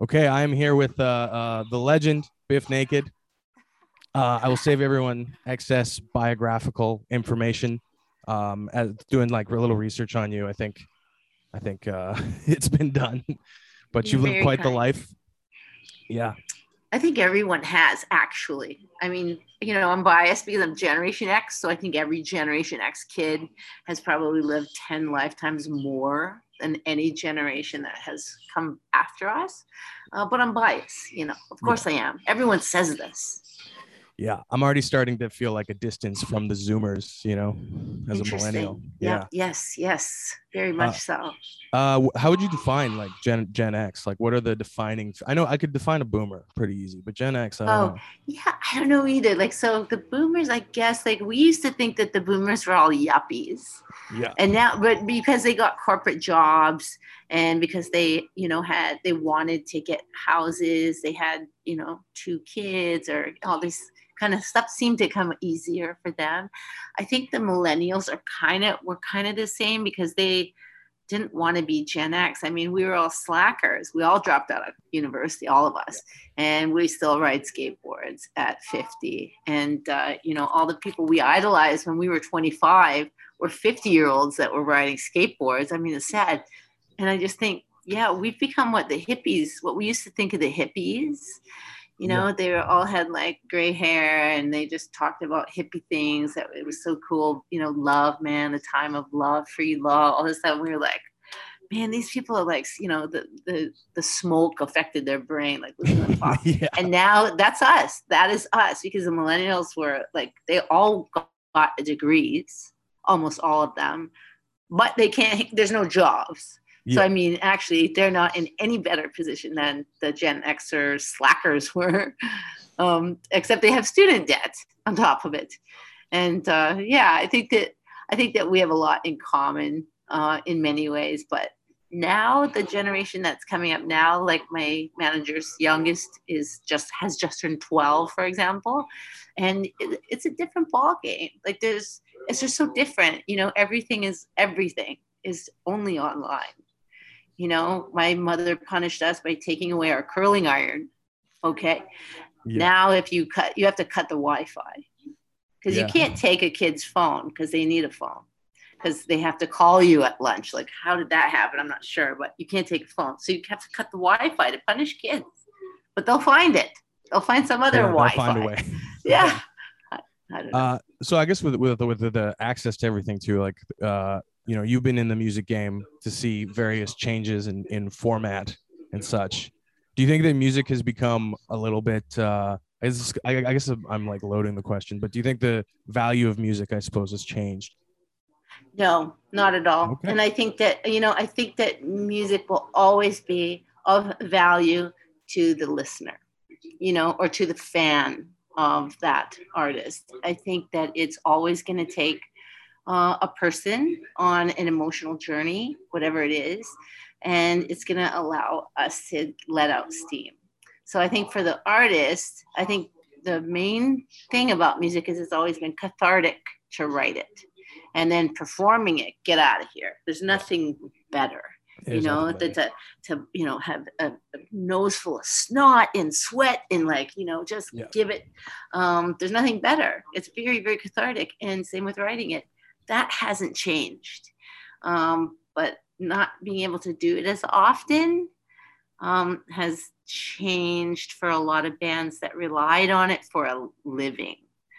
Okay, I am here with uh, uh, the legend Bif Naked. Uh, I will save everyone excess biographical information. Um, as doing like a little research on you, I think, I think uh, it's been done. But You're you've lived quite the life. Yeah, I think everyone has actually. I mean, you know, I'm biased because I'm Generation X, so I think every Generation X kid has probably lived 10 lifetimes more than any generation that has come after us. Uh, but I'm biased, you know, of course I am. Everyone says this. yeah. I'm already starting to feel like a distance from the Zoomers. You know, as a millennial. Yeah. Yes. Yes. Very much so. Uh, how would you define like Gen Gen X? Like, what are the defining? I know I could define a boomer pretty easy, but Gen X, I don't Oh, know. Yeah, I don't know either. Like, so the boomers, I guess, like we used to think that the boomers were all yuppies. Yeah, and now but because they got corporate jobs and because they you know had they wanted to get houses they had you know two kids or all this kind of stuff seemed to come easier for them i think the millennials are kind of were kind of the same because they didn't want to be gen x i mean we were all slackers we all dropped out of university all of us and we still ride skateboards at 50 and uh, you know all the people we idolized when we were 25 were 50 year olds that were riding skateboards. I mean, it's sad. And I just think, yeah, we've become what the hippies, what we used to think of the hippies. You know, they were all had like gray hair and they just talked about hippie things that it was so cool. You know, love, man, the time of love, free love, all this stuff. We were like, man, these people are like, you know, the the the smoke affected their brain, like listening to pop yeah, and now that's us that is us because the millennials were like they all got degrees almost all of them but they can't there's no jobs so i mean actually they're not in any better position than the gen xers slackers were um, except they have student debt on top of it. And uh, yeah i think that i think that we have a lot in common uh, in many ways. But now the generation that's coming up now like my manager's youngest is just has just turned 12 for example. And it, it's a different ball game like there's it's just so different. You know everything is everything is only online you know my mother punished us by taking away our curling iron okay Yeah. now if you cut you have to cut the wi-fi because Yeah. you can't take a kid's phone because they need a phone because they have to call you at lunch. Like, how did that happen? I'm not sure, but you can't take a phone. So you have to cut the Wi Fi to punish kids. But they'll find it. They'll find some other Yeah, Wi find a Fi. way. Yeah. I, I. Uh, so I guess with with with the, the access to everything too, like uh, you know, you've been in the music game to see various changes in in format and such. Do you think that music has become a little bit? Uh, is I, I guess I'm like loading the question, but do you think the value of music, I suppose, has changed? No, not at all. Okay. And I think that, you know, I think that music will always be of value to the listener, you know, or to the fan of that artist. I think that it's always going to take uh, a person on an emotional journey, whatever it is, and it's going to allow us to let out steam. So I think for the artist, I think the main thing about music is it's always been cathartic to write it and then performing it get out of here there's nothing better you know that to, to you know have a, a nose full of snot and sweat and like you know just Yeah. give it um, there's nothing better it's very very cathartic and same with writing it that hasn't changed um, but not being able to do it as often um, has changed for a lot of bands that relied on it for a living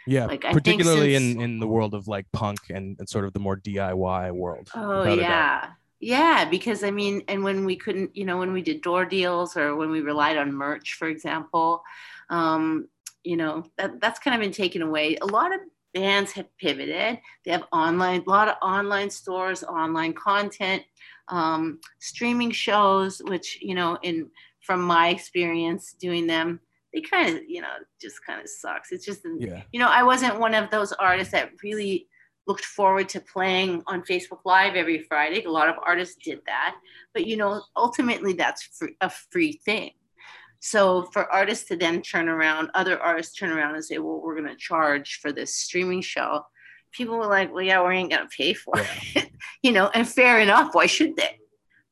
Yeah, Like, particularly since- in in the world of like punk and, and sort of the more DIY world. Oh without a doubt. yeah. Yeah, because I mean, and when we couldn't, you know, when we did door deals or when we relied on merch, for example, um, you know, that, that's kind of been taken away. A lot of bands have pivoted. They have online, a lot of online stores, online content, um, streaming shows, which, you know, in from my experience doing them, they kind of, you know, just kind of sucks. It's just, Yeah, you know, I wasn't one of those artists that really looked forward to playing on Facebook Live every Friday. A lot of artists did that, but you know, ultimately that's free, a free thing. So for artists to then turn around, other artists turn around and say, "Well, we're going to charge for this streaming show," people were like, "Well, yeah, we ain't going to pay for it," you know. And fair enough. Why should they?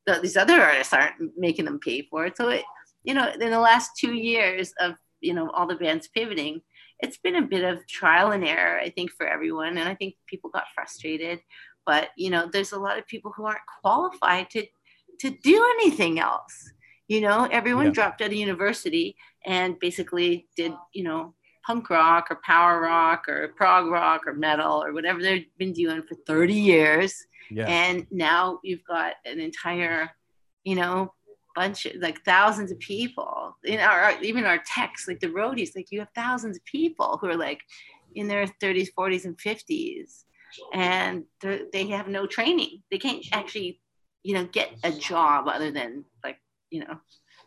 The- These other artists aren't making them pay for it, so it you know, in the last two years of, you know, all the bands pivoting, it's been a bit of trial and error, I think, for everyone. And I think people got frustrated. But, you know, there's a lot of people who aren't qualified to, to do anything else. You know, everyone yeah. dropped out of university and basically did, you know, punk rock or power rock or prog rock or metal or whatever they've been doing for 30 years. Yeah. And now you've got an entire, you know, bunch of like thousands of people in our even our techs like the roadies like you have thousands of people who are like in their 30s 40s and 50s and they have no training they can't actually you know get a job other than you know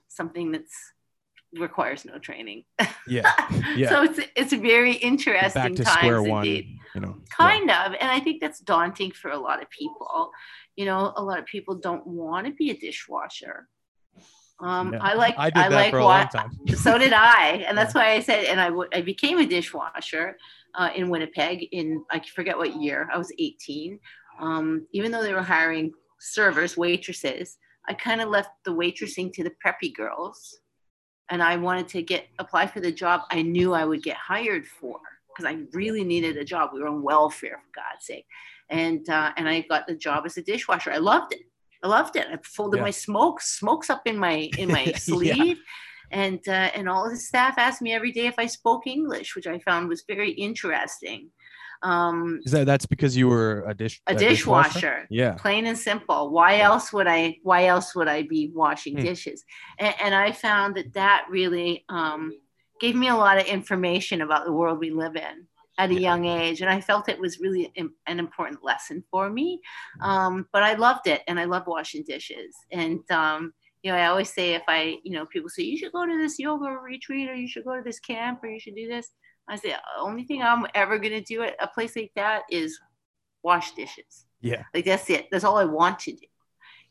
something that's requires no training yeah yeah so it's it's a very interesting back to square one indeed. you know kind yeah. of and i think that's daunting for a lot of people you know a lot of people don't want to be a dishwasher um, yeah. I like I, did I that like for a long time. so did I, and that's yeah. why I said. And I, w- I became a dishwasher uh, in Winnipeg in I forget what year. I was 18. Um, even though they were hiring servers, waitresses, I kind of left the waitressing to the preppy girls, and I wanted to get apply for the job I knew I would get hired for because I really needed a job. We were on welfare, for God's sake, and uh, and I got the job as a dishwasher. I loved it. I loved it. I folded yeah. my smoke, smokes up in my in my sleeve. yeah. And uh, and all of the staff asked me every day if I spoke English, which I found was very interesting. Um, Is that that's because you were a dish a, a dishwasher? dishwasher? Yeah, plain and simple. Why yeah. else would I? Why else would I be washing hmm. dishes? And, and, I found that that really um, gave me a lot of information about the world we live in at a young age and i felt it was really an important lesson for me um, but i loved it and i love washing dishes and um, you know i always say if i you know people say you should go to this yoga retreat or you should go to this camp or you should do this i say the only thing i'm ever going to do at a place like that is wash dishes yeah like that's it that's all i want to do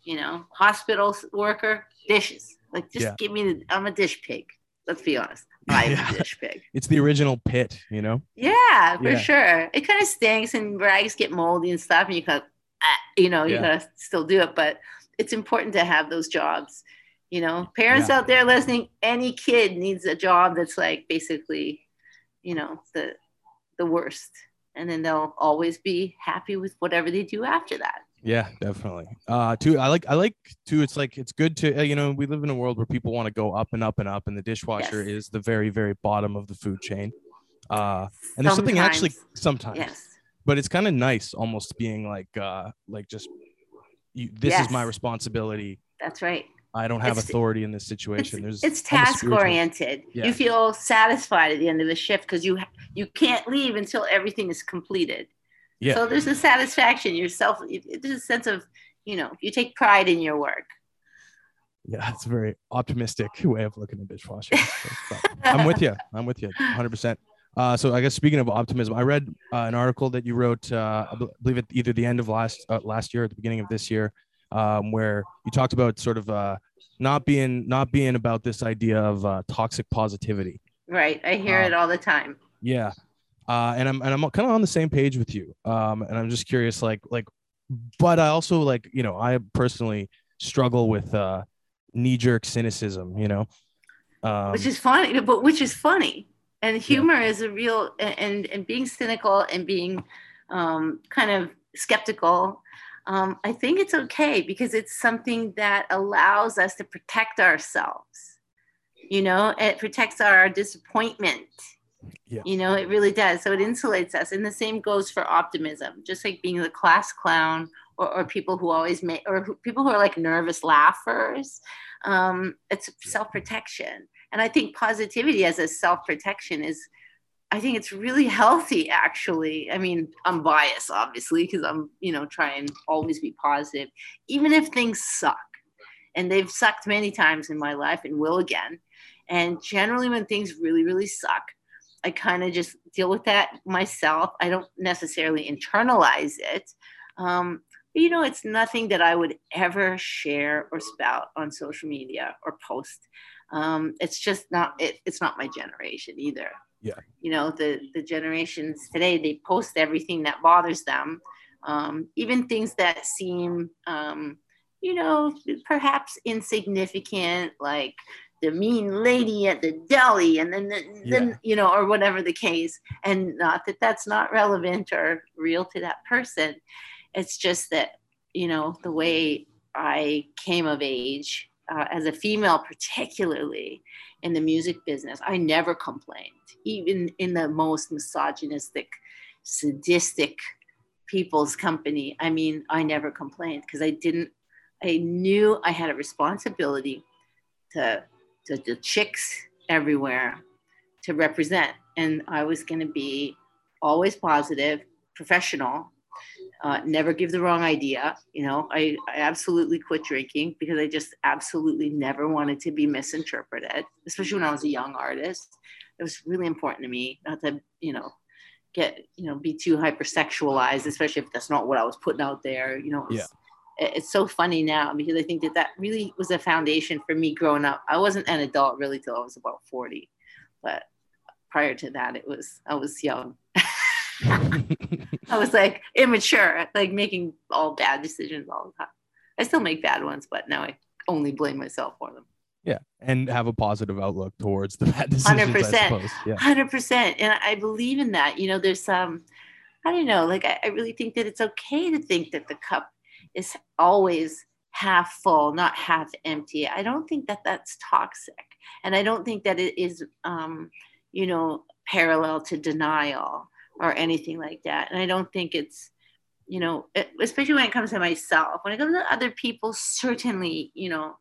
you know hospital worker dishes like just yeah. give me the i'm a dish pig let's be honest by yeah. A dish pig. It's the original pit, you know? Yeah, for yeah. sure. It kind of stinks and rags get moldy and stuff, and you kind of, ah, you know, you gotta still do it. But it's important to have those jobs. You know, parents out there listening, any kid needs a job that's like basically, you know, the the worst. And then they'll always be happy with whatever they do after that. Yeah, definitely. Uh, too, I like, I like too. It's like it's good to, uh, you know, we live in a world where people want to go up and up and up, and the dishwasher yes. is the very, very bottom of the food chain. Uh, and there's something actually sometimes, yes. but it's kind of nice almost being like, uh, like just, you, this yes. is my responsibility. That's right. I don't have it's, authority in this situation. It's, There's it's task oriented. Yeah. You feel satisfied at the end of the shift because you you can't leave until everything is completed. Yeah. So there's a satisfaction yourself. There's a sense of, you know, you take pride in your work. Yeah, that's a very optimistic way of looking at dishwashing. I'm with you. I'm with you 100%. Uh, so I guess speaking of optimism, I read uh, an article that you wrote, uh, I believe at either the end of last uh, last year or the beginning of this year, um, where you talked about sort of uh, not being not being about this idea of uh, toxic positivity. Right, I hear it all the time. Yeah, uh, and I'm and I'm kind of on the same page with you. Um, and I'm just curious, like like, but I also like you know I personally struggle with uh, knee jerk cynicism. You know, um, which is funny, but which is funny, and humor yeah. is a real and and being cynical and being um, kind of skeptical. Um, I think it's okay because it's something that allows us to protect ourselves. You know, it protects our disappointment yeah. You know, it really does. So it insulates us. And the same goes for optimism, just like being the class clown or, or people who always make, or who, people who are like nervous laughers. Um, it's self protection. And I think positivity as a self protection is, I think it's really healthy, actually. I mean, I'm biased, obviously, because I'm, you know, trying always be positive, even if things suck. And they've sucked many times in my life and will again. And generally, when things really, really suck, I kind of just deal with that myself. I don't necessarily internalize it. Um, but, you know, it's nothing that I would ever share or spout on social media or post. Um, it's just not, it, it's not my generation either. Yeah. You know, the, the generations today, they post everything that bothers them, um, even things that seem, um, you know, perhaps insignificant, like, the mean lady at the deli and then, then, Yeah. then you know or whatever the case and not that that's not relevant or real to that person it's just that you know the way i came of age uh, as a female particularly in the music business i never complained. Even in the most misogynistic sadistic people's company i mean i never complained because i didn't i knew i had a responsibility to to the chicks everywhere to represent. And i was going to be always positive professional uh, never give the wrong idea you know? I, I absolutely quit drinking because i just absolutely never wanted to be misinterpreted especially when i was a young artist. It was really important to me not to you know get you know be too hypersexualized especially if that's not what i was putting out there you know? It was- Yeah. it- it's so funny now because i think that that really was a foundation for me growing up. I wasn't an adult really till i was about 40 but prior to that it was i was young i was like immature like making all bad decisions all the time i still make bad ones but now i only blame myself for them yeah, and have a positive outlook towards the bad decisions. 100%. Yeah. Hundred percent, and I believe in that. You know, there's um, I don't know, like I, I really think that it's okay to think that the cup is always half full, not half empty. I don't think that that's toxic, and I don't think that it is, um, you know, parallel to denial or anything like that. And I don't think it's, you know, especially when it comes to myself. When it comes to other people, certainly, you know,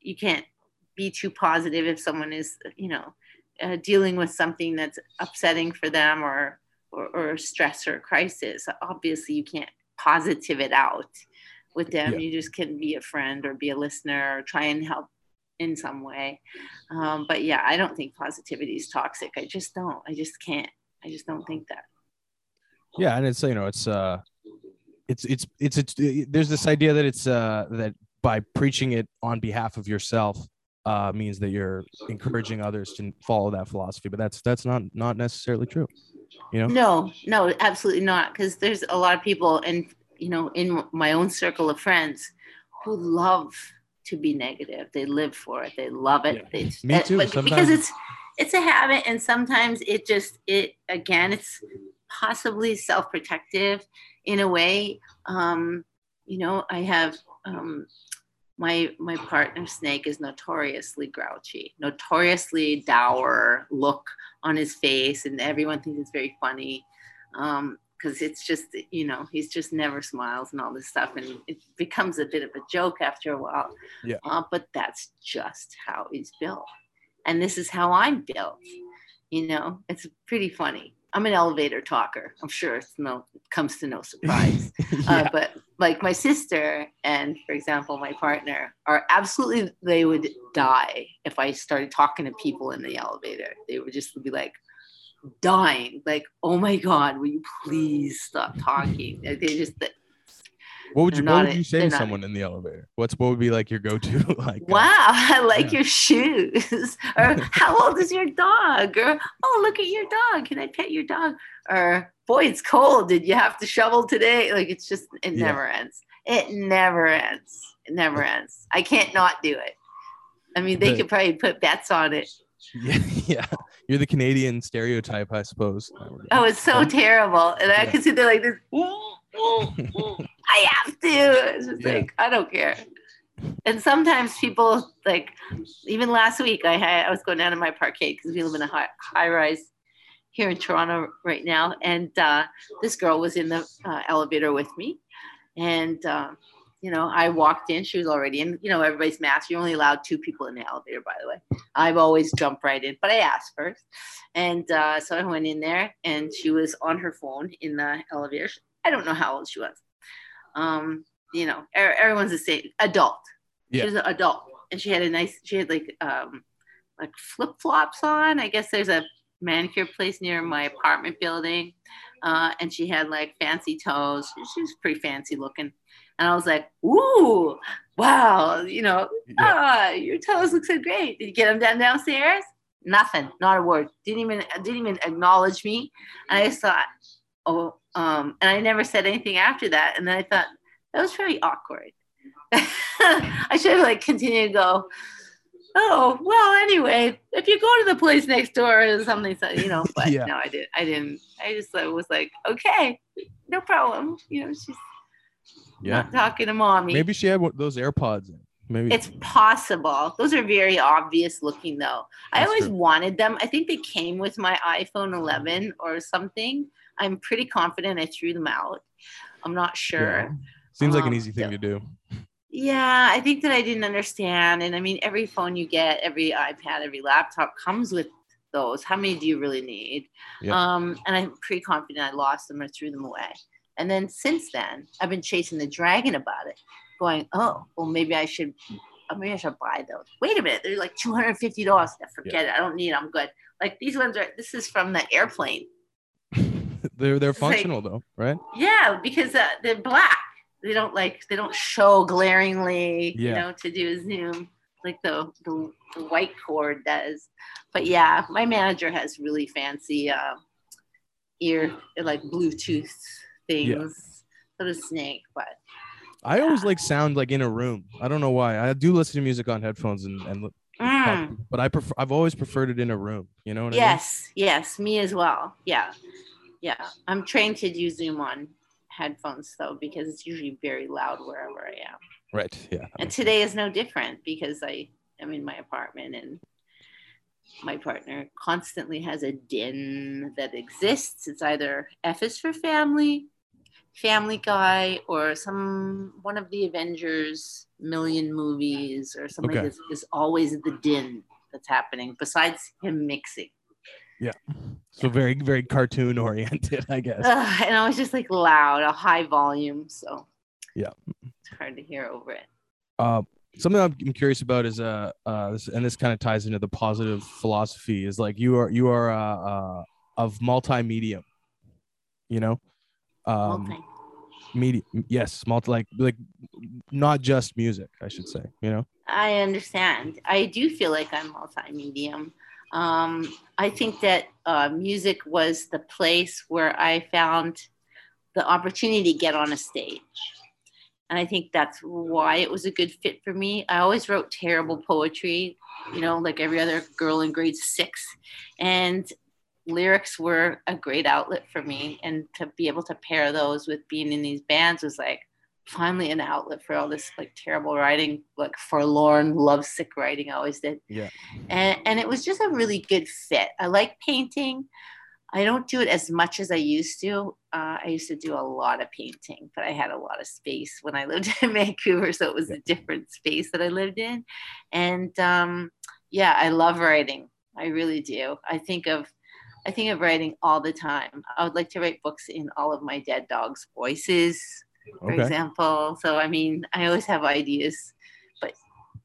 you can't be too positive if someone is, you know uh, dealing with something that's upsetting for them or, or or stress or crisis obviously you can't positive it out with them Yeah. you just can be a friend or be a listener or try and help in some way um, but yeah i don't think positivity is toxic i just don't i just can't i just don't think that yeah and it's you know it's uh it's it's it's, it's there's this idea that it's uh that by preaching it on behalf of yourself uh means that you're encouraging others to follow that philosophy but that's that's not not necessarily true you know No, no, absolutely not. Because there's a lot of people, and you know, in my own circle of friends, who love to be negative. They live for it. They love it. Yeah. They, Me uh, too, but because it's it's a habit, and sometimes it just it again, it's possibly self-protective in a way. Um, you know, I have um, my my partner Snake is notoriously grouchy, notoriously dour look on his face, and everyone thinks it's very funny. Um, because it's just you know he's just never smiles and all this stuff and it becomes a bit of a joke after a while Yeah. uh, but that's just how he's built and this is how i'm built you know? It's pretty funny. I'm an elevator talker. I'm sure it's no comes to no surprise. Yeah. uh, but like my sister and for example my partner are absolutely they would die if i started talking to people in the elevator. They would just be like dying. Like oh my god will you please stop talking? Like, they just what would you what would you say to not someone in the elevator? What's what would be like your go-to like uh, wow i like yeah. your shoes or how old is your dog or oh look at your dog can i pet your dog? Or boy it's cold did you have to shovel today? Like it's just it Yeah. never ends. It never ends it never ends. I can't not do it. I mean they The- could probably put bets on it. Yeah yeah. You're the canadian stereotype i suppose. Oh it's so terrible and i can see they're like this I have to. It's just Yeah. like I don't care. And sometimes people like, even last week I had I was going down to my parkade because we live in a high, high rise here in Toronto right now, and uh, this girl was in the uh, elevator with me, and uh, you know I walked in, she was already in. You know everybody's masked. You're only allowed two people in the elevator, by the way. I've always jumped right in, but I asked first, and uh, so I went in there, and she was on her phone in the elevator. I don't know how old she was. Um, you know, er- everyone's the same adult. Yeah. She was an adult, and she had a nice. She had like um, like flip flops on. I guess there's a manicure place near my apartment building, uh, and she had like fancy toes. She was pretty fancy looking, and I was like, "Ooh, wow!" You know, yeah. ah, your toes look so great. Did you get them down downstairs? Nothing, not a word. Didn't even didn't even acknowledge me. And I just thought, oh, um, and I never said anything after that. And then I thought that was very awkward. I should have like continued to go. oh well anyway if you go to the place next door or something so you know but Yeah. no i didn't i didn't i just was like okay no problem you know she's Yeah. not talking to mommy Maybe she had those AirPods in. Maybe. it's possible those are very obvious looking though i always true. wanted them i think they came with my iphone 11 or something i'm pretty confident i threw them out i'm not sure Yeah. Seems like an Um, easy thing yeah. to do. Yeah, I think that I didn't understand. And I mean, every phone you get, every iPad, every laptop comes with those. How many do you really need? Yeah. Um, and I'm pretty confident I lost them or threw them away. And then since then, I've been chasing the dragon about it, going, oh, well, maybe I should, uh, maybe I should buy those. Wait a minute, they're like two hundred fifty dollars. Forget it. I don't need. 'em. I'm good. Like these ones are. This is from the airplane. They're they're It's like- functional though, right? Yeah, because uh, they're black. They don't like they don't show glaringly, you know, to do a zoom like the, the the white cord does. But yeah, my manager has really fancy uh, ear like Bluetooth things. So does Snake, but I always like sound like in a room. I don't know why. I do listen to music on headphones and, and Mm, but I prefer I've always preferred it in a room. You know what I mean? yes, yes, me as well. Yeah, yeah. I'm trained to do Zoom on headphones though because it's usually very loud wherever I am. Right. Yeah. and today is no different because I am in my apartment and my partner constantly has a din that exists. It's either F is for family, Family Guy, or some one of the Avengers million movies or something Okay. that is always the din that's happening besides him mixing. Sense. So very very cartoon oriented, I guess. And I was just like loud, a high volume. So Yeah. it's hard to hear over it. Uh, something I'm curious about is uh, uh this, and this kind of ties into the positive philosophy is like you are you are uh, uh of multimedia, you know, um, Multi- media yes, multi like like not just music, I should say, you know. I understand. I do feel like I'm multi-medium. Um, I think that uh, music was the place where I found the opportunity to get on a stage. And I think that's why it was a good fit for me. I always wrote terrible poetry, you know, like every other girl in grade six. And lyrics were a great outlet for me. And to be able to pair those with being in these bands was like, finally an outlet for all this like terrible writing, like forlorn, lovesick writing I always did. Yeah. And and it was just a really good fit. I like painting. I don't do it as much as I used to. Uh, I used to do a lot of painting, but I had a lot of space when I lived in Vancouver, so it was a different space that I lived in. And um, yeah, I love writing. I really do. I think of I think of writing all the time. I would like to write books in all of my dead dogs' voices for Okay. example. So I mean, I always have ideas, but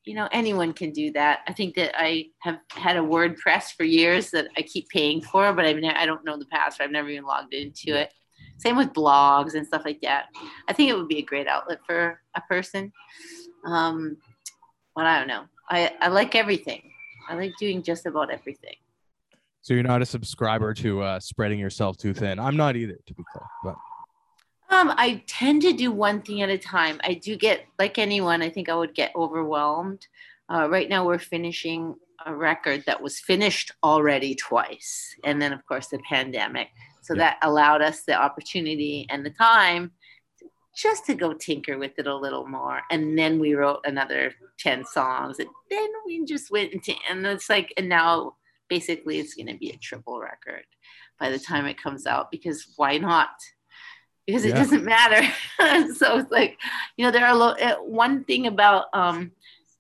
you know, anyone can do that. I think that I have had a WordPress for years that I keep paying for, but I've never, I don't know the password. I've never even logged into it. Same with blogs and stuff like that. I think it would be a great outlet for a person. Um, but I don't know. I, I like everything. I like doing just about everything. So you're not a subscriber to uh, spreading yourself too thin. I'm not either, to be clear. But Um, I tend to do one thing at a time. I do get, like anyone, I think I would get overwhelmed. Uh, right now, we're finishing a record that was finished already twice. And then, of course, the pandemic. So Yeah. that allowed us the opportunity and the time just to go tinker with it a little more. And then we wrote another 10 songs. And then we just went into, and it's like, and now basically it's going to be a triple record by the time it comes out because why not? Because it doesn't matter. so it's like, you know, there are lo- uh, one thing about um,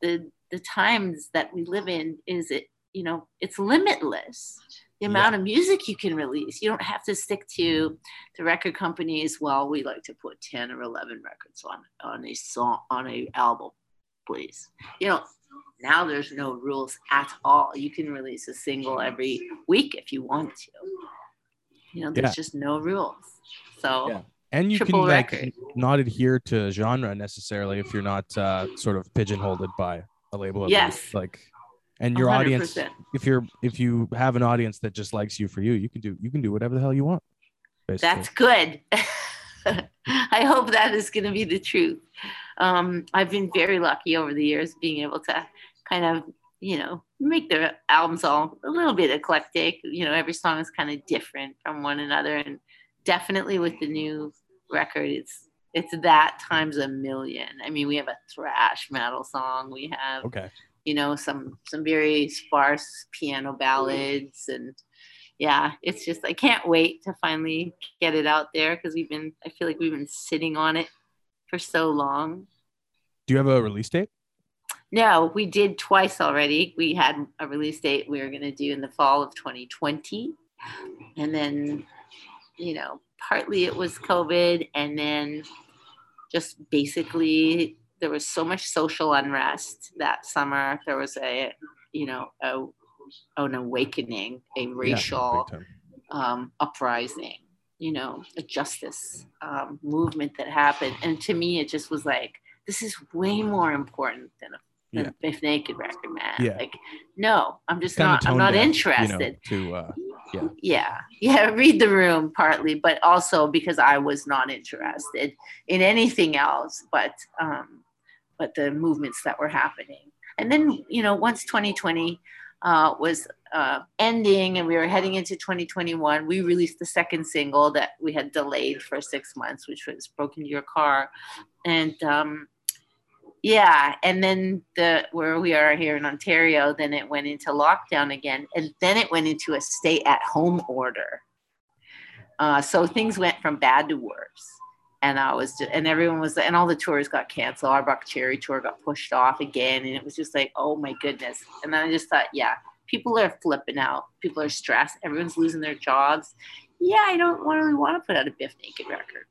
the the times that we live in is it, you know, it's limitless. The Yeah. amount of music you can release. You don't have to stick to the record companies. Well, we like to put ten or eleven records on on a song on a album, please. You know, now there's no rules at all. You can release a single every week if you want to. You know, there's Yeah. just no rules. So Yeah. And you Triple can like not adhere to genre necessarily if you're not uh, sort of pigeonholed by a label. Yes. least. Like, and your audience, 100%. if you're if you have an audience that just likes you for you, you can do you can do whatever the hell you want. Basically. That's good. I hope that is going to be the truth. Um, I've been very lucky over the years being able to kind of you know, make their albums all a little bit eclectic. You know, every song is kind of different from one another. And definitely with the new record, it's it's that times a million. I mean, we have a thrash metal song. We have Okay. you know some some very sparse piano ballads and yeah it's just i can't wait to finally get it out there because we've been i feel like we've been sitting on it for so long Do you have a release date? no we did twice already we had a release date we were going to do in the fall of 2020 and then you know partly it was covid and then just basically there was so much social unrest that summer there was a you know a, an awakening a racial Yeah, um, uprising, you know, a justice um, movement that happened. And to me, it just was like, this is way more important than a Yeah. Bif Naked record, man. Yeah. Like, no, I'm just Kinda not, I'm not deaf, interested. You know, to uh, yeah. yeah. Yeah. Read the room partly, but also because I was not interested in anything else but, um, but the movements that were happening. And then, you know, once 2020 uh, was uh, ending and we were heading into 2021, we released the second single that we had delayed for six months, which was Broken to Your Car. And um, yeah, and then the where we are here in Ontario, then it went into lockdown again, and then it went into a stay at home order. Uh, so things went from bad to worse. And I was, just, and everyone was, and all the tours got canceled. Our Buckcherry tour got pushed off again, and it was just like, oh my goodness. And then I just thought, yeah, people are flipping out. People are stressed. Everyone's losing their jobs. Yeah, I don't really want to put out a Bif Naked record.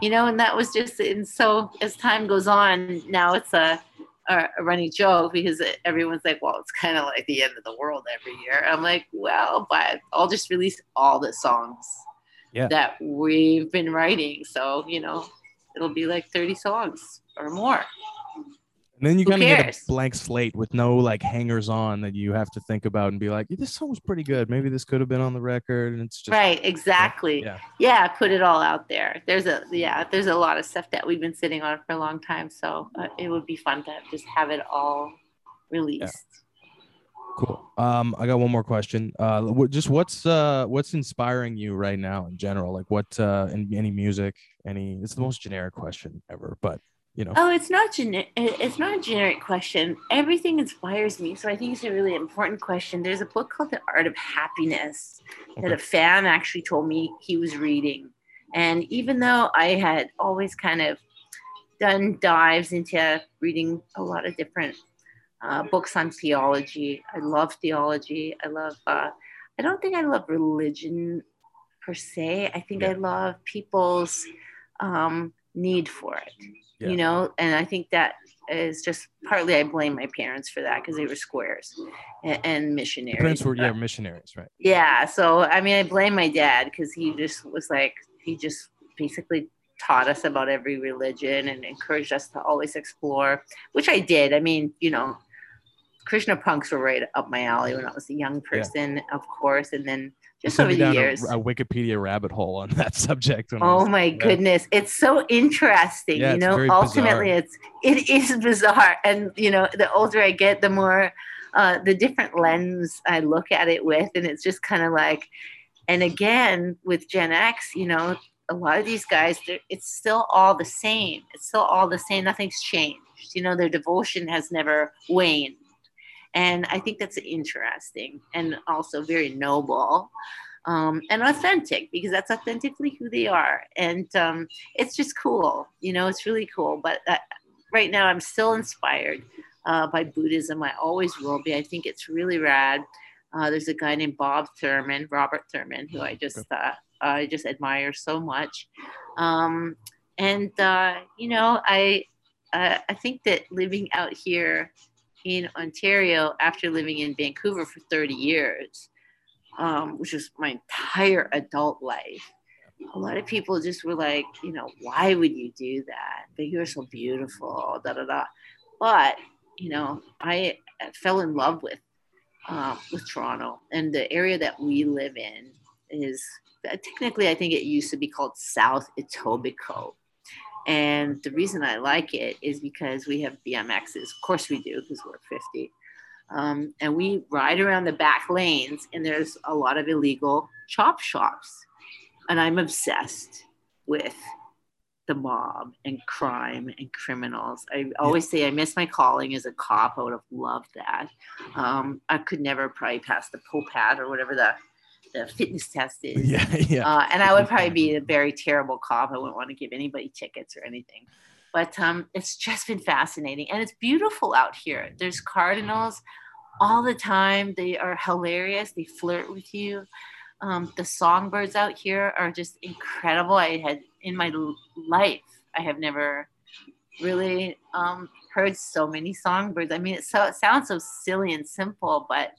You know. And that was just, and so as time goes on, now it's a a running joke because everyone's like, well, it's kind of like the end of the world every year. I'm like, well, but I'll just release all the songs Yeah. that we've been writing. So, you know, it'll be like 30 songs or more. And then you kind of get a blank slate with no like hangers on that you have to think about and be like, this song was pretty good. Maybe this could have been on the record. And it's just right, exactly. Yeah. Yeah. put it all out there. There's a yeah, there's a lot of stuff that we've been sitting on for a long time, so uh, it would be fun to just have it all released. Cool. Um, I got one more question. Uh, just what's uh what's inspiring you right now in general? Like what uh in any music, any? It's the most generic question ever, but you know. Oh, it's not gene- it's not a generic question. Everything inspires me, so I think it's a really important question. There's a book called The Art of Happiness that Okay. a fan actually told me he was reading, and even though I had always kind of done dives into reading a lot of different uh, books on theology, I love theology. I love. Uh, I don't think I love religion per se. I think I love people's um, need for it Yeah. you know and i think that is just partly i blame my parents for that because they were squares and, and missionaries parents were yeah missionaries, right? yeah so i mean i blame my dad because he just was like he just basically taught us about every religion and encouraged us to always explore which i did i mean you know krishna punks were right up my alley when i was a young person of course and then just over the down a- years A, Wikipedia rabbit hole on that subject. Oh my goodness, it's so interesting. Yeah, you know, ultimately bizarre. it's it is bizarre. And you know, the older I get, the more uh the different lens I look at it with. And it's just kind of like, and again with Gen X, you know, a lot of these guys, it's still all the same. It's still all the same. Nothing's changed. You know, their devotion has never waned. And I think that's interesting and also very noble um, and authentic because that's authentically who they are. And um, it's just cool. You know, it's really cool. But uh, right now, I'm still inspired uh, by Buddhism. I always will be. I think it's really rad. Uh, there's a guy named Bob Thurman, Robert Thurman, who I just uh, I just admire so much. Um, and uh, you know, I uh, I think that living out here in Ontario after living in Vancouver for 30 years, um, which was my entire adult life. A lot of people just were like, you know, why would you do that? But you're so beautiful, da da da. But you know, I fell in love with um, with Toronto, and the area that we live in is technically, I think it used to be called South Etobicoke. And the reason I like it is because we have BMXs. Of course, we do because we're 50. Um, and we ride around the back lanes, and there's a lot of illegal chop shops. And I'm obsessed with the mob and crime and criminals. I always say I miss my calling as a cop. I would have loved that. Um, I could never probably pass the pull POPAT or whatever the the fitness test is. Yeah, yeah. Uh, and I would probably be a very terrible cop. I wouldn't want to give anybody tickets or anything. But um, it's just been fascinating, and it's beautiful out here. There's cardinals all the time. They are hilarious. They flirt with you. Um, the songbirds out here are just incredible. I had in my life, I have never really um, heard so many songbirds. I mean, it, so, it sounds so silly and simple, but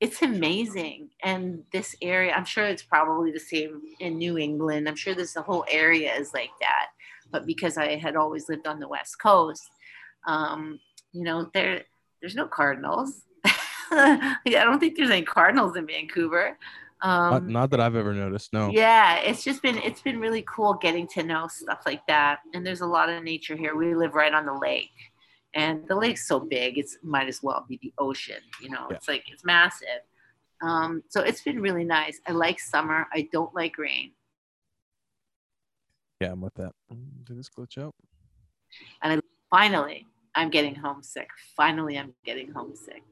it's amazing. And this area, I'm sure it's probably the same in New England. I'm sure this the whole area is like that. But because I had always lived on the West Coast, um, you know, there there's no cardinals. I don't think there's any cardinals in Vancouver. not, Um, not that I've ever noticed. No. yeah, it's just been it's been really cool getting to know stuff like that. And there's a lot of nature here. We live right on the lake. And the lake's so big, it's might as well be the ocean, you know. Yeah. It's like it's massive. Um, so it's been really nice. I like summer. I don't like rain. Yeah, I'm with that. Mm, Did this glitch out? And I, finally, I'm getting homesick. Finally, I'm getting homesick.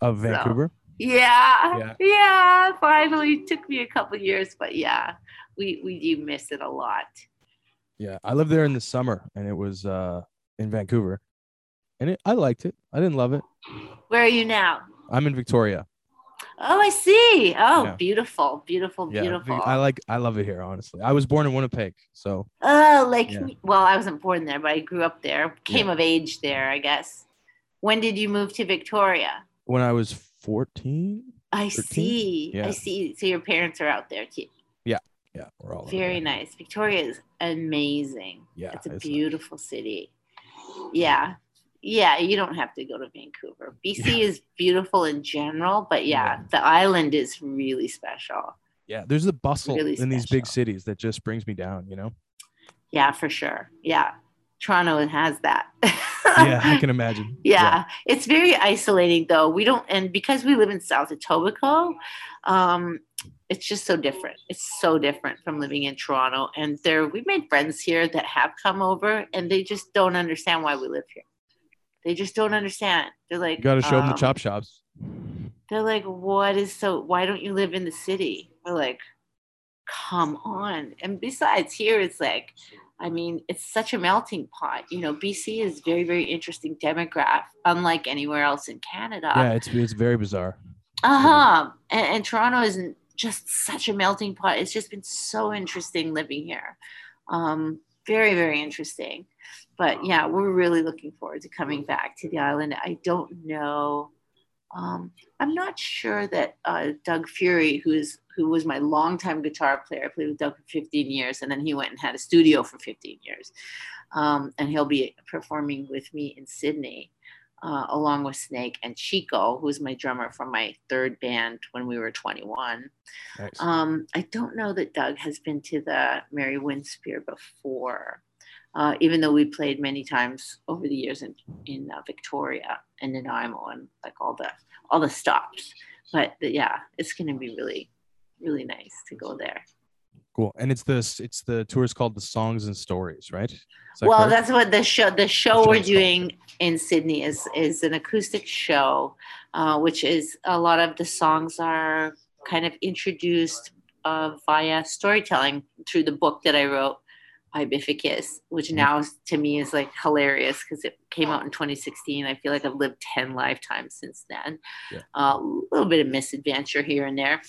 Of Vancouver? Yeah, Yeah. yeah. Finally, it took me a couple years, but yeah, we we do miss it a lot. Yeah. I lived there in the summer and it was uh in Vancouver. And it, I liked it. I didn't love it. Where are you now? I'm in Victoria. Oh, I see. Oh, Yeah. beautiful, beautiful, Yeah. beautiful. I like I love it here, honestly. I was born in Winnipeg, so Oh, like Yeah. well, I wasn't born there, but I grew up there. Came of age there, I guess. When did you move to Victoria? when I was 14, I 13? see. Yeah. I see. So your parents are out there too. yeah, we're all Very nice. Victoria is amazing. Yeah, it's a it's nice. beautiful city. Yeah. Yeah, you don't have to go to Vancouver. BC is beautiful in general, but yeah, Yeah. the island is really special. Yeah, there's a bustle Really in these big cities that just brings me down, you know? Yeah, for sure. Yeah. Toronto has that. Yeah, I can imagine. yeah. it's very isolating though. We don't, and because we live in South Etobicoke, um, it's just so different. It's so different from living in Toronto. And there, we've made friends here that have come over, and they just don't understand why we live here. They just don't understand. They're like, You got to show them the um, chop shops. They're like, what is so? Why don't you live in the city? We're like, come on. And besides, here it's like, I mean, it's such a melting pot. You know, BC is very, very interesting demograph, unlike anywhere else in Canada. yeah, it's it's very bizarre. Uh huh. And, and Toronto isn't just such a melting pot. It's just been so interesting living here. Um, very, very interesting. But yeah, we're really looking forward to coming back to the island. I don't know. Um, I'm not sure that uh, Doug Fury, who's who was my longtime guitar player, I played with Doug for 15 years, and then he went and had a studio for 15 years. Um, and he'll be performing with me in Sidney uh, along with Snake and Chico, who's my drummer from my third band when we were 21. Nice. Um, I don't know that Doug has been to the Mary Winspear before, uh, even though we played many times over the years in, in uh, Victoria and Nanaimo and like all the all the stops. But yeah, it's going to be really, really nice to go there. Cool. And it's this it's the tour is called the Songs and Stories, right? That well correct? that's what the show the show show we're doing in Sidney is is an acoustic show uh, which is a lot of the songs are kind of introduced uh, via storytelling through the book that i wrote I, Bificus, which Mhm. now to me is like hilarious because it came out in 2016. I feel like I've lived 10 lifetimes since then. Yeah. Uh, a little bit of misadventure here and there.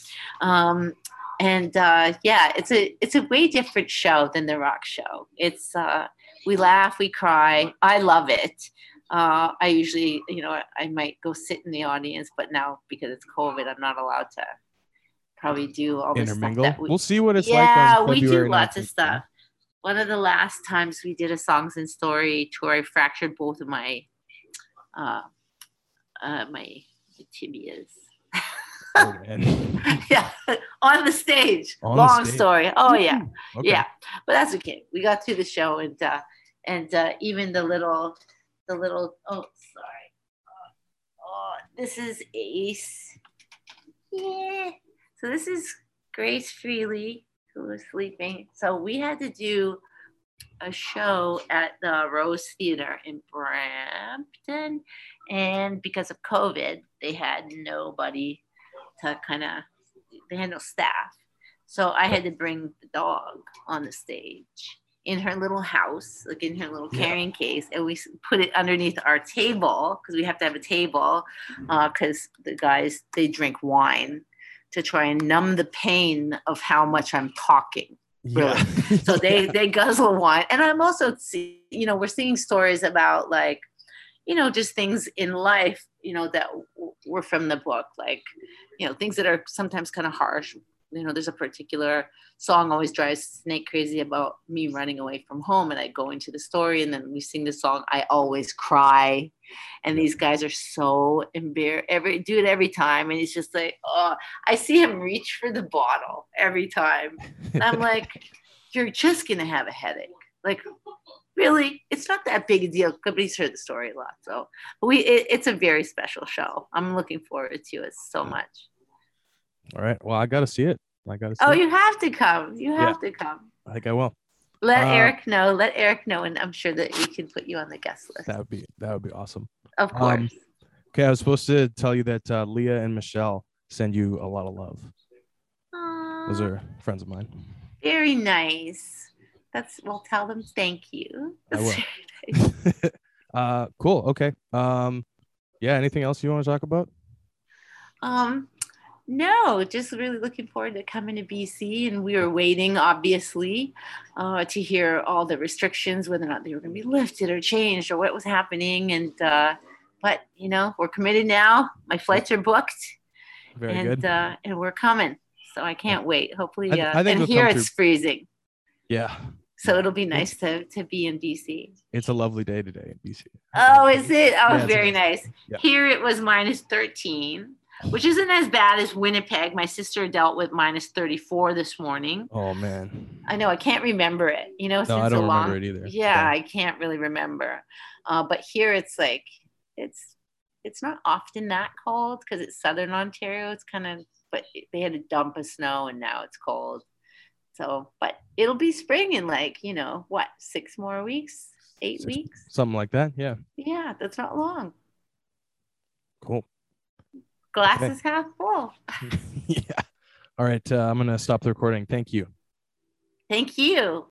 Um, and uh, yeah, it's a it's a way different show than the rock show. It's uh, we laugh, we cry. I love it. Uh, I usually, you know, I might go sit in the audience, but now because it's COVID, I'm not allowed to probably do all this stuff intermingle. that we, we'll see what it's yeah, like. on we do lots of stuff. One of the last times we did a songs and story tour, I fractured both of my uh, uh, my tibias. Oh, yeah, on the stage. On the Long stage. story. Oh yeah, Okay. yeah. But that's okay. We got through the show, and uh, and uh, even the little, the little. Oh, sorry. Oh, this is Ace. Yeah. So this is Grace Freely, who was sleeping. So we had to do a show at the Rose Theater in Brampton. And because of COVID, they had nobody to kind of, handle staff. So I had to bring the dog on the stage in her little house, like in her little carrying yeah. case, and we put it underneath our table because we have to have a table because uh, the guys they drink wine to try and numb the pain of how much I'm talking. Really. Yeah. so they they guzzle wine, and I'm also see, you know we're seeing stories about like you know just things in life you know that were from the book like you know things that are sometimes kind of harsh you know, there's a particular song always drives Snake crazy about me running away from home. And I go into the story and then we sing the song, I always cry. And these guys are so embarrassed every do it every time. And he's just like, oh, I see him reach for the bottle every time. And I'm like, you're just gonna have a headache. Like, really, it's not that big a deal. He's heard the story a lot. So we it, it's a very special show. I'm looking forward to it so much. All right. Well, I got to see it. I got to. Oh, it. you have to come. You have yeah. to come. I think I will. Let uh, Eric know. Let Eric know, and I'm sure that we can put you on the guest list. That would be that would be awesome. Of um, course. Um, okay, I was supposed to tell you that uh, Leah and Michelle send you a lot of love. Aww. Those are friends of mine. Very nice. That's well. Tell them thank you. That's I will. Nice. uh, cool. Okay. Um, yeah. Anything else you want to talk about? Um, no, just really looking forward to coming to BC. And we were waiting, obviously, uh, to hear all the restrictions, whether or not they were going to be lifted or changed or what was happening. And, uh, but, you know, we're committed now. My flights are booked. Very and, good. Uh, and we're coming. So I can't wait. Hopefully, uh, I, I and here it's freezing. Yeah. So it'll be nice to, to be in BC. It's a lovely day today in BC. Oh, is it? Oh, yeah, very nice. Yeah. Here it was minus 13 which isn't as bad as Winnipeg. My sister dealt with minus 34 this morning. Oh man. I know I can't remember it. You know, no, I don't remember it either. Yeah, yeah, I can't really remember. Uh, but here it's like it's it's not often that cold because it's southern Ontario. It's kind of but they had a dump of snow and now it's cold. So, but it'll be spring in like you know what six more weeks, eight six, weeks, something like that. Yeah. Yeah, that's not long. Cool glass okay. is half full. yeah. All right. Uh, I'm going to stop the recording. Thank you. Thank you.